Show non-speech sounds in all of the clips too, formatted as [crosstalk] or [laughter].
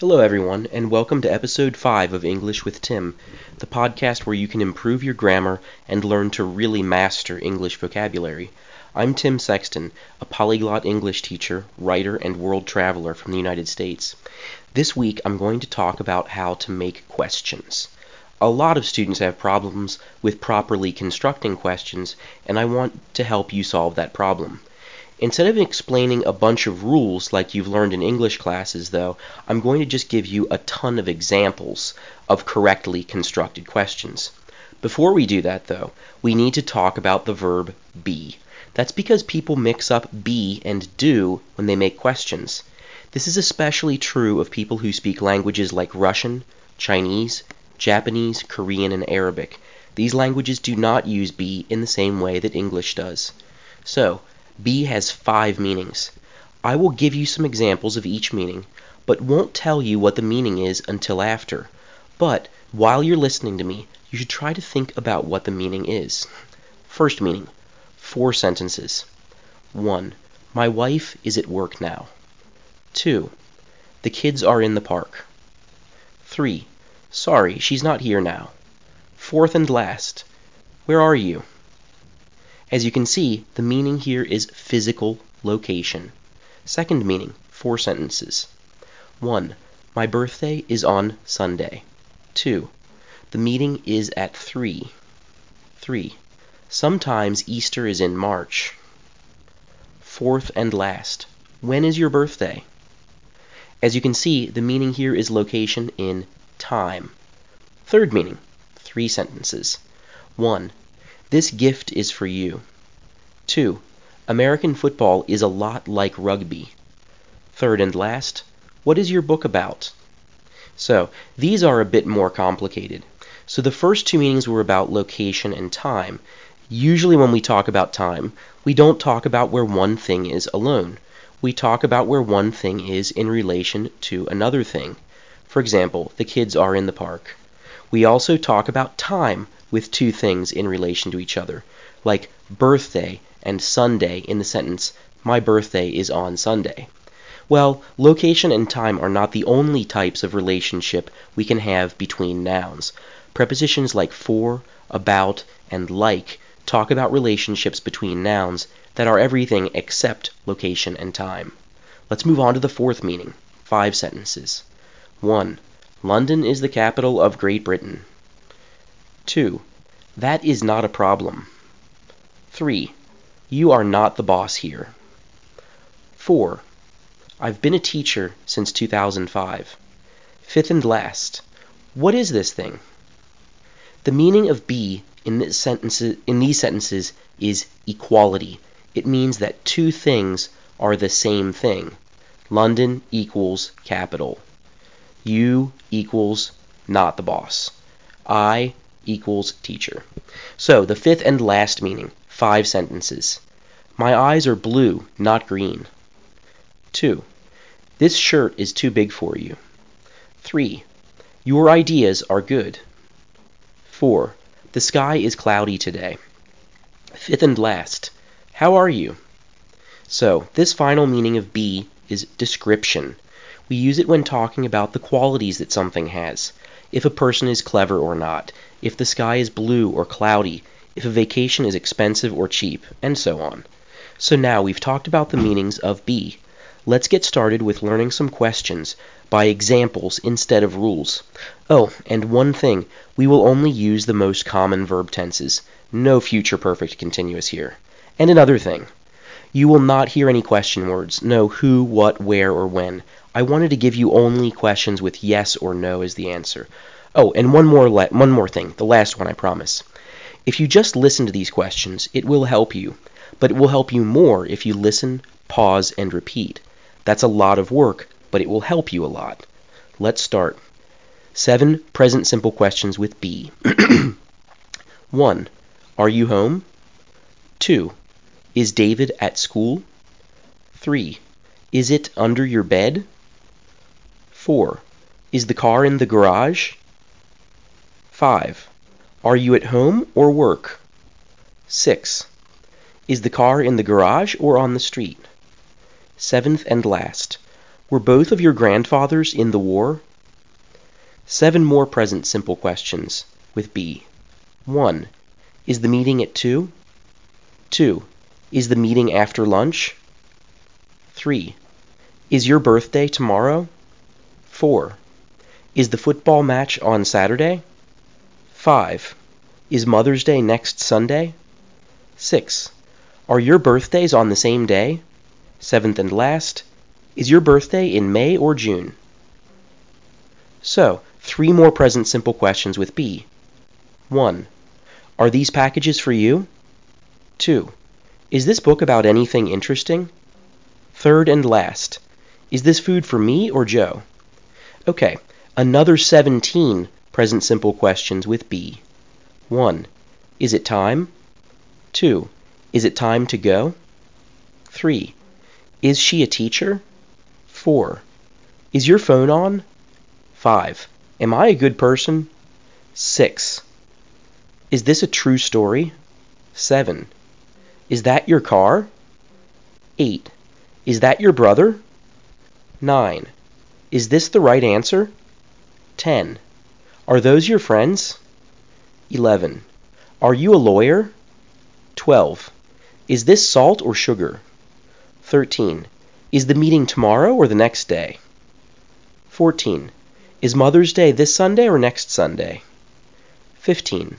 Hello, everyone, and welcome to episode 5 of English with Tim, the podcast where you can improve your grammar and learn to really master English vocabulary. I'm Tim Sexton, a polyglot English teacher, writer, and world traveler from the United States. This week I'm going to talk about how to make questions. A lot of students have problems with properly constructing questions, and I want to help you solve that problem. Instead of explaining a bunch of rules like you've learned in English classes, though, I'm going to just give you a ton of examples of correctly constructed questions. Before we do that, though, we need to talk about the verb be. That's because people mix up be and do when they make questions. This is especially true of people who speak languages like Russian, Chinese, Japanese, Korean, and Arabic. These languages do not use be in the same way that English does. So, be has five meanings. I will give you some examples of each meaning, but won't tell you what the meaning is until after. But while you're listening to me, you should try to think about what the meaning is. First meaning four sentences. 1. My wife is at work now. 2. The kids are in the park. 3. Sorry, she's not here now. Fourth and last. Where are you? As you can see, the meaning here is physical location. Second meaning, four sentences. 1. My birthday is on Sunday. 2. The meeting is at 3. 3. Sometimes Easter is in March. Fourth and last. When is your birthday? As you can see, the meaning here is location in time. Third meaning, three sentences. 1. This gift is for you. 2. American football is a lot like rugby. Third and last, what is your book about? So, these are a bit more complicated. So, the first two meanings were about location and time. Usually, when we talk about time, we don't talk about where one thing is alone. We talk about where one thing is in relation to another thing. For example, the kids are in the park. We also talk about time with two things in relation to each other, like birthday and Sunday in the sentence, My birthday is on Sunday. Well, location and time are not the only types of relationship we can have between nouns. Prepositions like for, about, and like talk about relationships between nouns that are everything except location and time. Let's move on to the fourth meaning. Five sentences. 1. London is the capital of Great Britain. 2. That is not a problem. 3. You are not the boss here. 4. I've been a teacher since 2005. Fifth and last. What is this thing? The meaning of be in, this sentences, in these sentences is equality. It means that two things are the same thing. London equals capital. You equals not the boss. I equals teacher. So, the fifth and last meaning, five sentences. My eyes are blue, not green. 2. This shirt is too big for you. 3. Your ideas are good. 4. The sky is cloudy today. Fifth and last, how are you? So, this final meaning of be is description. We use it when talking about the qualities that something has if a person is clever or not, if the sky is blue or cloudy, if a vacation is expensive or cheap, and so on. So now we've talked about the meanings of be. Let's get started with learning some questions by examples instead of rules. Oh, and one thing, we will only use the most common verb tenses. No future perfect continuous here. And another thing, you will not hear any question words. No who, what, where, or when. I wanted to give you only questions with yes or no as the answer. Oh, and one more le- one more thing, the last one I promise. If you just listen to these questions, it will help you, but it will help you more if you listen, pause, and repeat. That's a lot of work, but it will help you a lot. Let's start. 7 present simple questions with be. [clears throat] 1. Are you home? 2. Is David at school? 3. Is it under your bed? 4. Is the car in the garage? 5. Are you at home or work? 6. Is the car in the garage or on the street? Seventh and last. Were both of your grandfathers in the war? Seven more present simple questions with be. 1. Is the meeting at 2? 2. Is the meeting after lunch? 3. Is your birthday tomorrow? 4. Is the football match on Saturday? 5. Is Mother's Day next Sunday? 6. Are your birthdays on the same day? Seventh and last, is your birthday in May or June? So, three more present simple questions with be. 1. Are these packages for you? 2. Is this book about anything interesting? Third and last, is this food for me or Joe? Okay, another 17 present simple questions with be. 1. Is it time? 2. Is it time to go? 3. Is she a teacher? 4. Is your phone on? 5. Am I a good person? 6. Is this a true story? 7. Is that your car? 8. Is that your brother? 9. Is this the right answer? 10. Are those your friends? 11. Are you a lawyer? 12. Is this salt or sugar? 13. Is the meeting tomorrow or the next day? 14. Is Mother's Day this Sunday or next Sunday? 15.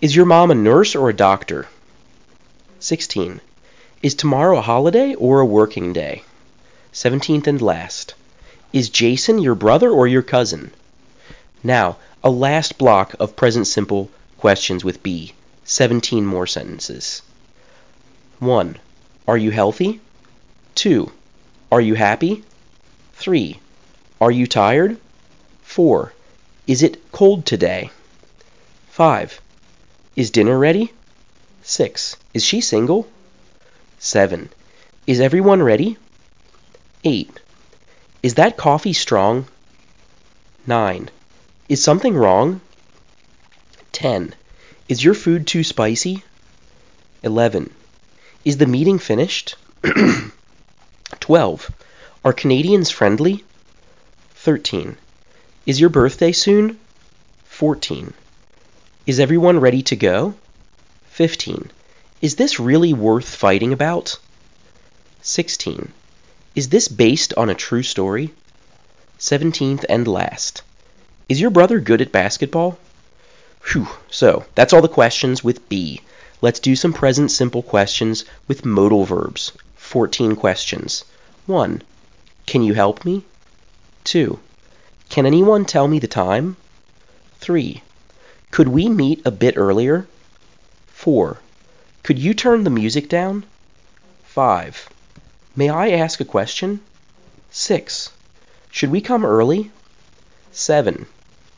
Is your mom a nurse or a doctor? 16. Is tomorrow a holiday or a working day? 17th and last. Is Jason your brother or your cousin? Now, a last block of present simple questions with be. 17 more sentences. 1. Are you healthy? 2. Are you happy? 3. Are you tired? 4. Is it cold today? 5. Is dinner ready? 6. Is she single? 7. Is everyone ready? 8. Is that coffee strong? 9. Is something wrong? 10. Is your food too spicy? 11. Is the meeting finished? [clears throat] 12. Are Canadians friendly? 13. Is your birthday soon? 14. Is everyone ready to go? 15. Is this really worth fighting about? 16. Is this based on a true story? 17th and last. Is your brother good at basketball? Whew, so that's all the questions with be. Let's do some present simple questions with modal verbs. 14 questions. 1. Can you help me? 2. Can anyone tell me the time? 3. Could we meet a bit earlier? 4. Could you turn the music down? 5. May I ask a question? 6. Should we come early? 7.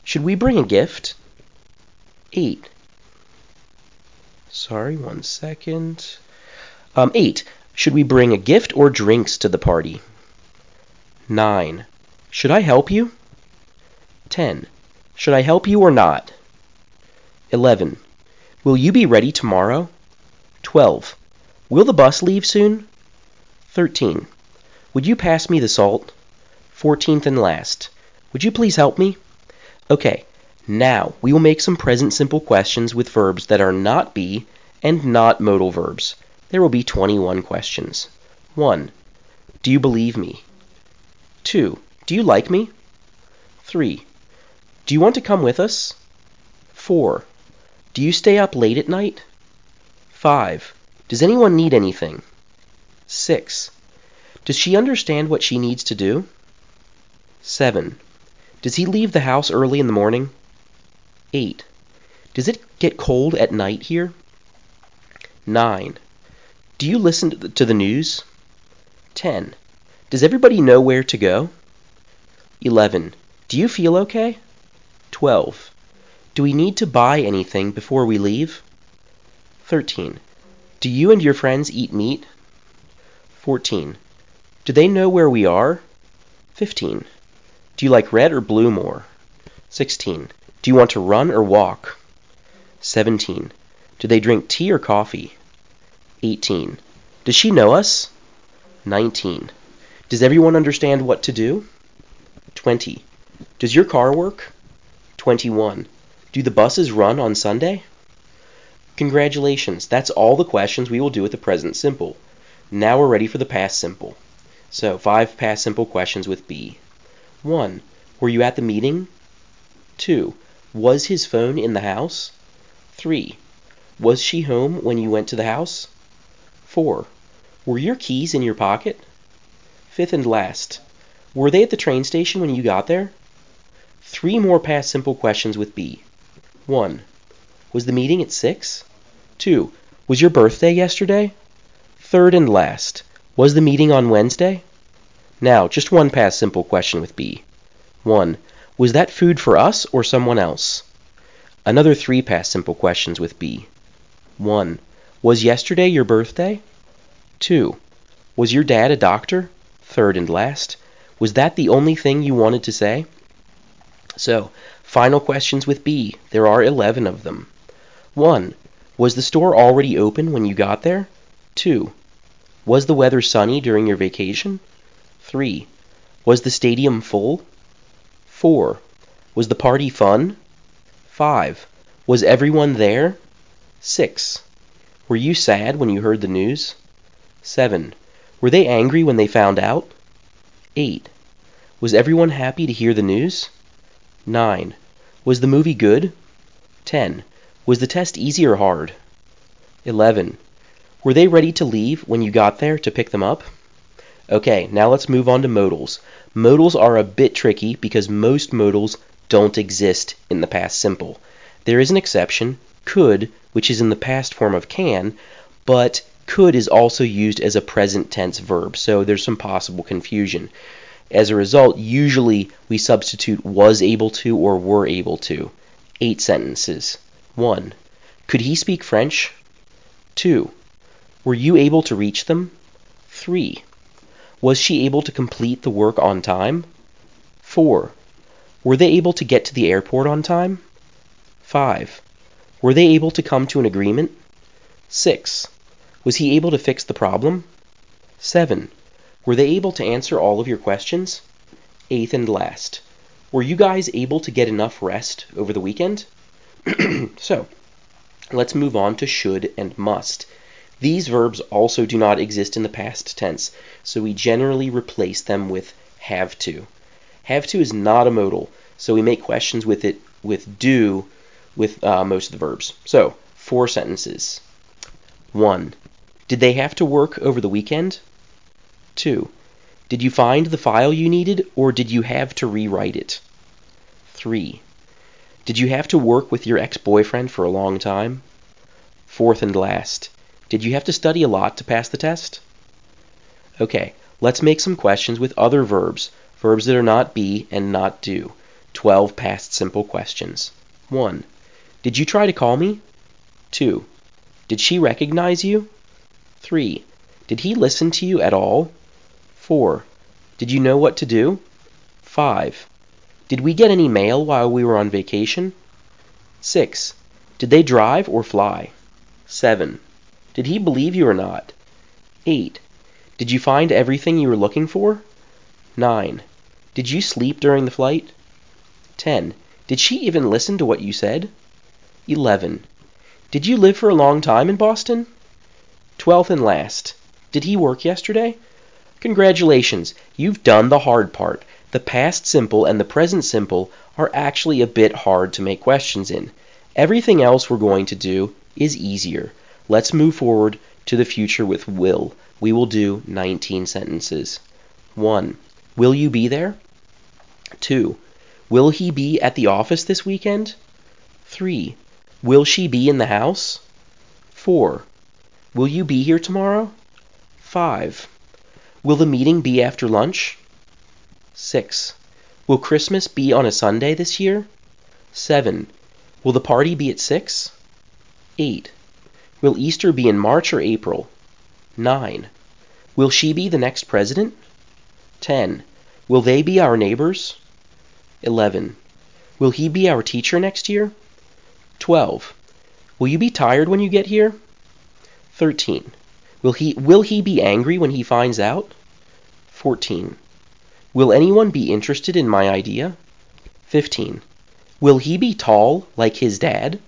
Should we bring a gift? 8. Sorry, one second. Um, 8. Should we bring a gift or drinks to the party? 9. Should I help you? 10. Should I help you or not? 11. Will you be ready tomorrow? 12. Will the bus leave soon? 13. Would you pass me the salt? 14th and last. Would you please help me? Okay, now we will make some present simple questions with verbs that are not be and not modal verbs. There will be 21 questions. 1. Do you believe me? 2. Do you like me? 3. Do you want to come with us? 4. Do you stay up late at night? 5. Does anyone need anything? 6. Does she understand what she needs to do? 7. Does he leave the house early in the morning? 8. Does it get cold at night here? 9. Do you listen to the news? 10. Does everybody know where to go? 11. Do you feel okay? 12. Do we need to buy anything before we leave? 13. Do you and your friends eat meat? 14. Do they know where we are? 15. Do you like red or blue more? 16. Do you want to run or walk? 17. Do they drink tea or coffee? 18. Does she know us? 19. Does everyone understand what to do? 20. Does your car work? 21. Do the buses run on Sunday? Congratulations, that's all the questions we will do with the present simple. Now we're ready for the past simple. So, five past simple questions with be. 1. Were you at the meeting? 2. Was his phone in the house? 3. Was she home when you went to the house? 4. Were your keys in your pocket? Fifth and last. Were they at the train station when you got there? Three more past simple questions with be. 1. Was the meeting at 6? 2. Was your birthday yesterday? Third and last. Was the meeting on Wednesday? Now, just one past simple question with be. 1. Was that food for us or someone else? Another three past simple questions with be. 1. Was yesterday your birthday? 2. Was your dad a doctor? Third and last. Was that the only thing you wanted to say? So, final questions with be. There are 11 of them. 1. Was the store already open when you got there? 2. Was the weather sunny during your vacation? 3. Was the stadium full? 4. Was the party fun? 5. Was everyone there? 6. Were you sad when you heard the news? 7. Were they angry when they found out? 8. Was everyone happy to hear the news? 9. Was the movie good? 10. Was the test easy or hard? 11. Were they ready to leave when you got there to pick them up? Okay, now let's move on to modals. Modals are a bit tricky because most modals don't exist in the past simple. There is an exception, could, which is in the past form of can, but could is also used as a present tense verb, so there's some possible confusion. As a result, usually we substitute was able to or were able to. Eight sentences. 1. Could he speak French? 2. Were you able to reach them? 3. Was she able to complete the work on time? 4. Were they able to get to the airport on time? 5. Were they able to come to an agreement? 6. Was he able to fix the problem? 7. Were they able to answer all of your questions? Eighth and last. Were you guys able to get enough rest over the weekend? [clears throat] so, let's move on to should and must. These verbs also do not exist in the past tense, so we generally replace them with have to. Have to is not a modal, so we make questions with it with do with uh, most of the verbs. So, four sentences. 1. Did they have to work over the weekend? 2. Did you find the file you needed, or did you have to rewrite it? 3. Did you have to work with your ex boyfriend for a long time? Fourth and last. Did you have to study a lot to pass the test? Okay, let's make some questions with other verbs, verbs that are not be and not do. 12 past simple questions. 1. Did you try to call me? 2. Did she recognize you? 3. Did he listen to you at all? 4. Did you know what to do? 5. Did we get any mail while we were on vacation? 6. Did they drive or fly? 7. Did he believe you or not? 8. Did you find everything you were looking for? 9. Did you sleep during the flight? 10. Did she even listen to what you said? 11. Did you live for a long time in Boston? Twelfth and last. Did he work yesterday? Congratulations, you've done the hard part. The past simple and the present simple are actually a bit hard to make questions in. Everything else we're going to do is easier. Let's move forward to the future with will. We will do 19 sentences. 1. Will you be there? 2. Will he be at the office this weekend? 3. Will she be in the house? 4. Will you be here tomorrow? 5. Will the meeting be after lunch? 6. Will Christmas be on a Sunday this year? 7. Will the party be at 6? 8. Will Easter be in March or April? 9. Will she be the next president? 10. Will they be our neighbors? 11. Will he be our teacher next year? 12. Will you be tired when you get here? 13. Will he will he be angry when he finds out? 14. Will anyone be interested in my idea? 15. Will he be tall like his dad?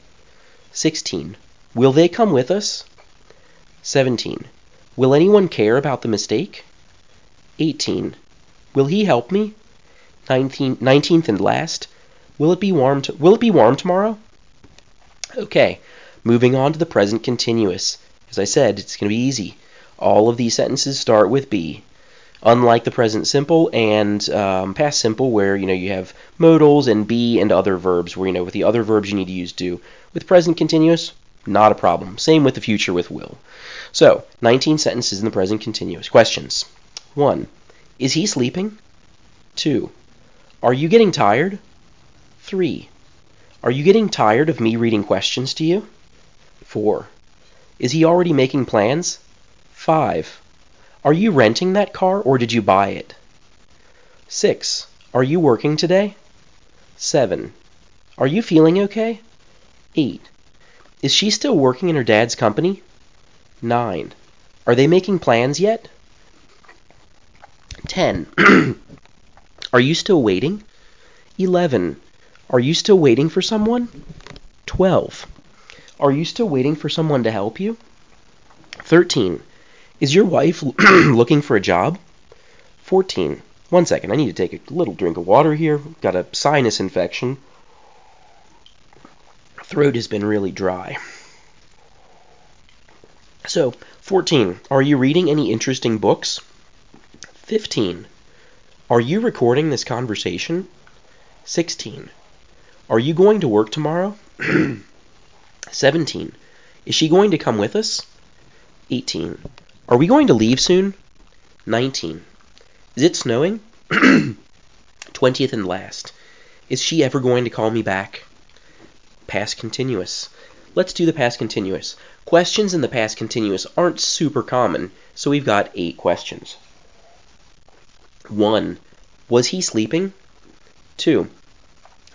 16. Will they come with us? 17. Will anyone care about the mistake? 18. Will he help me? 19, 19th and last. Will it be warm to, will it be warm tomorrow? Okay, moving on to the present continuous. As I said, it's going to be easy. All of these sentences start with be. Unlike the present simple and um, past simple, where you know you have modals and be and other verbs, where you know with the other verbs you need to use do. With present continuous, not a problem. Same with the future with will. So, 19 sentences in the present continuous. Questions. 1. Is he sleeping? 2. Are you getting tired? 3. Are you getting tired of me reading questions to you? 4. Is he already making plans? 5. Are you renting that car or did you buy it? 6. Are you working today? 7. Are you feeling okay? 8. Is she still working in her dad's company? 9. Are they making plans yet? 10. [clears throat] Are you still waiting? 11. Are you still waiting for someone? 12. Are you still waiting for someone to help you? 13. Is your wife [clears throat] looking for a job? 14. One second, I need to take a little drink of water here. Got a sinus infection. Throat has been really dry. So, 14. Are you reading any interesting books? 15. Are you recording this conversation? 16. Are you going to work tomorrow? [clears throat] 17. Is she going to come with us? 18. Are we going to leave soon? 19. Is it snowing? [clears throat] 20th and last. Is she ever going to call me back? Past continuous. Let's do the past continuous. Questions in the past continuous aren't super common, so we've got eight questions. 1. Was he sleeping? 2.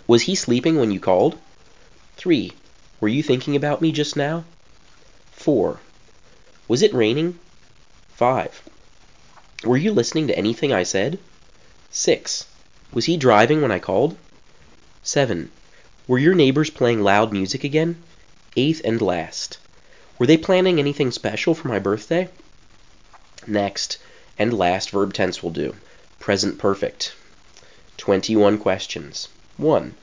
Was he sleeping when you called? 3. Were you thinking about me just now? 4. Was it raining? 5. Were you listening to anything I said? 6. Was he driving when I called? 7. Were your neighbors playing loud music again? Eighth and last. Were they planning anything special for my birthday? Next and last verb tense will do. Present perfect. 21 questions. 1.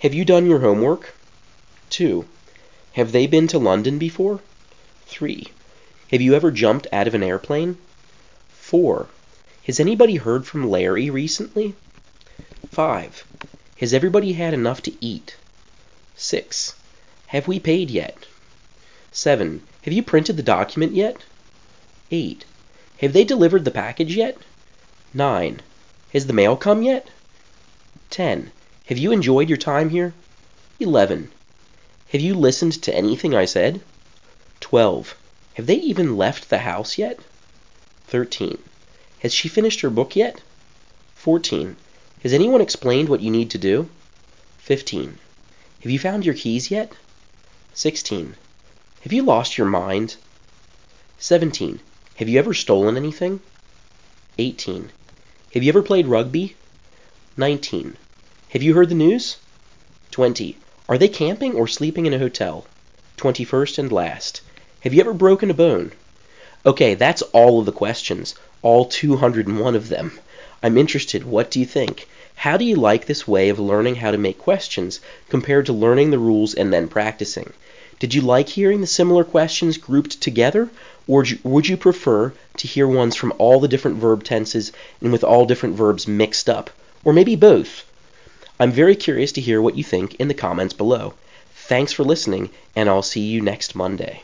Have you done your homework? 2. Have they been to London before? 3. Have you ever jumped out of an airplane? 4. Has anybody heard from Larry recently? 5. Has everybody had enough to eat? 6. Have we paid yet? 7. Have you printed the document yet? 8. Have they delivered the package yet? 9. Has the mail come yet? 10. Have you enjoyed your time here? 11. Have you listened to anything I said? 12. Have they even left the house yet? 13. Has she finished her book yet? 14. Has anyone explained what you need to do? 15. Have you found your keys yet? 16. Have you lost your mind? 17. Have you ever stolen anything? 18. Have you ever played rugby? 19. Have you heard the news? 20. Are they camping or sleeping in a hotel? 21st and last. Have you ever broken a bone? Okay, that's all of the questions, all 201 of them. I'm interested. What do you think? How do you like this way of learning how to make questions compared to learning the rules and then practicing? Did you like hearing the similar questions grouped together, or would you prefer to hear ones from all the different verb tenses and with all different verbs mixed up? Or maybe both? I'm very curious to hear what you think in the comments below. Thanks for listening, and I'll see you next Monday.